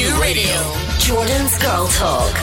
Q Radio. Jordan's Girl Talk.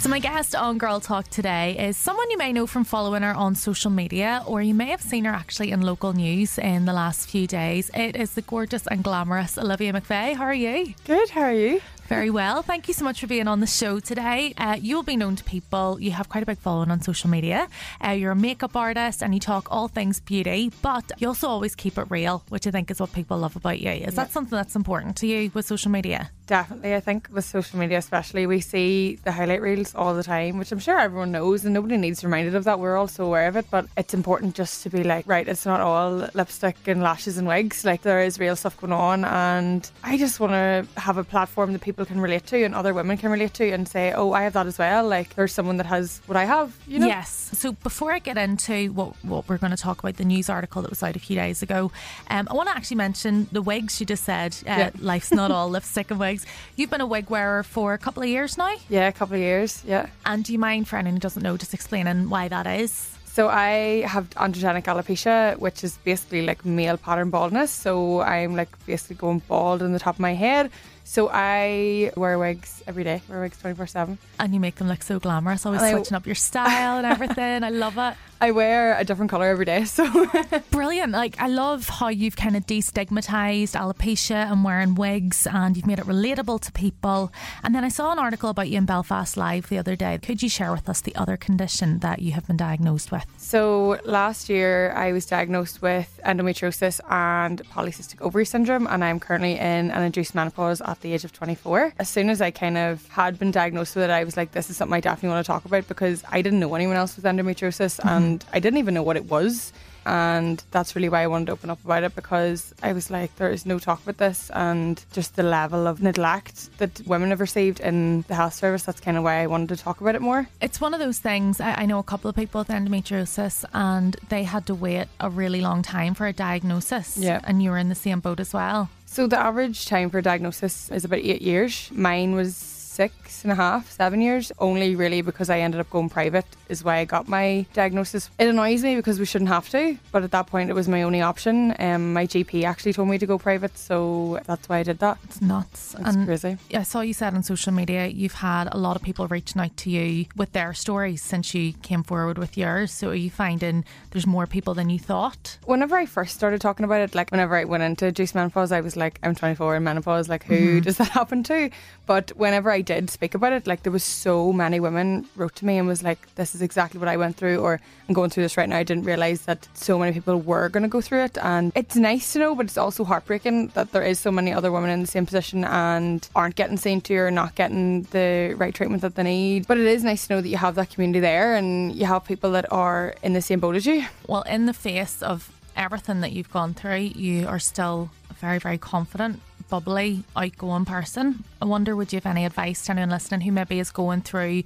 So, my guest on Girl Talk today is someone you may know from following her on social media, or you may have seen her actually in local news in the last few days. It is the gorgeous and glamorous Olivia McVeigh. How are you? Good, how are you? Very well. Thank you so much for being on the show today. Uh, you'll be known to people. You have quite a big following on social media. Uh, you're a makeup artist and you talk all things beauty, but you also always keep it real, which I think is what people love about you. Is yeah. that something that's important to you with social media? Definitely. I think with social media, especially, we see the highlight reels all the time, which I'm sure everyone knows and nobody needs reminded of that. We're all so aware of it, but it's important just to be like, right, it's not all lipstick and lashes and wigs. Like, there is real stuff going on. And I just want to have a platform that people can relate to and other women can relate to and say, oh, I have that as well. Like, there's someone that has what I have, you know? Yes. So, before I get into what, what we're going to talk about, the news article that was out a few days ago, um, I want to actually mention the wigs you just said. Uh, yeah. Life's not all lipstick and wigs. You've been a wig wearer for a couple of years now. Yeah, a couple of years. Yeah. And do you mind, for anyone who doesn't know, just explaining why that is? So I have androgenic alopecia, which is basically like male pattern baldness. So I'm like basically going bald on the top of my head. So I wear wigs every day. Wear wigs twenty four seven. And you make them look so glamorous. Always and switching I, up your style and everything. I love it. I wear a different color every day. So brilliant! Like I love how you've kind of destigmatized alopecia and wearing wigs, and you've made it relatable to people. And then I saw an article about you in Belfast Live the other day. Could you share with us the other condition that you have been diagnosed with? So last year I was diagnosed with endometriosis and polycystic ovary syndrome, and I'm currently in an induced menopause at the age of 24. As soon as I kind of had been diagnosed with it, I was like, this is something I definitely want to talk about because I didn't know anyone else with endometriosis, mm-hmm. and and I didn't even know what it was. And that's really why I wanted to open up about it because I was like, there is no talk about this, and just the level of neglect that women have received in the health service. That's kind of why I wanted to talk about it more. It's one of those things. I, I know a couple of people with endometriosis, and they had to wait a really long time for a diagnosis. Yeah. And you were in the same boat as well. So the average time for diagnosis is about eight years. Mine was six and a half, seven years, only really because I ended up going private is why I got my diagnosis. It annoys me because we shouldn't have to, but at that point it was my only option. Um, my GP actually told me to go private, so that's why I did that. It's nuts. It's and crazy. I saw you said on social media you've had a lot of people reaching out to you with their stories since you came forward with yours. So are you finding there's more people than you thought? Whenever I first started talking about it, like whenever I went into induced menopause, I was like, I'm 24 in menopause. Like, who mm-hmm. does that happen to? But whenever I did speak about it, like there was so many women wrote to me and was like, "This is exactly what I went through," or "I'm going through this right now." I didn't realize that so many people were going to go through it, and it's nice to know, but it's also heartbreaking that there is so many other women in the same position and aren't getting seen to or not getting the right treatment that they need. But it is nice to know that you have that community there and you have people that are in the same boat as you. Well, in the face of everything that you've gone through, you are still very, very confident bubbly, outgoing person. I wonder, would you have any advice to anyone listening who maybe is going through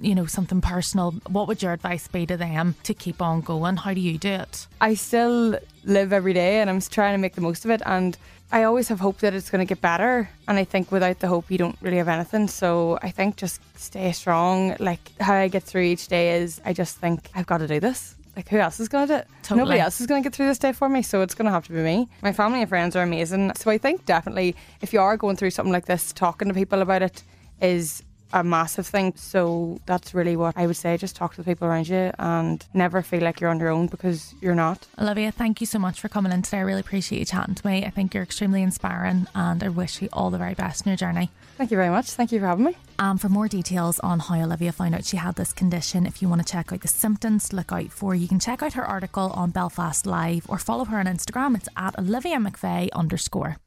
you know, something personal, what would your advice be to them to keep on going? How do you do it? I still live every day and I'm trying to make the most of it. And I always have hope that it's going to get better. And I think without the hope, you don't really have anything. So I think just stay strong. Like how I get through each day is I just think I've got to do this like who else is going to do it? Totally. Nobody else is going to get through this day for me, so it's going to have to be me. My family and friends are amazing, so I think definitely if you are going through something like this, talking to people about it is a massive thing. So that's really what I would say. Just talk to the people around you and never feel like you're on your own because you're not. Olivia, thank you so much for coming in today. I really appreciate you chatting to me. I think you're extremely inspiring and I wish you all the very best in your journey. Thank you very much. Thank you for having me. And for more details on how Olivia found out she had this condition, if you want to check out the symptoms to look out for, you can check out her article on Belfast Live or follow her on Instagram. It's at Olivia McVeigh underscore.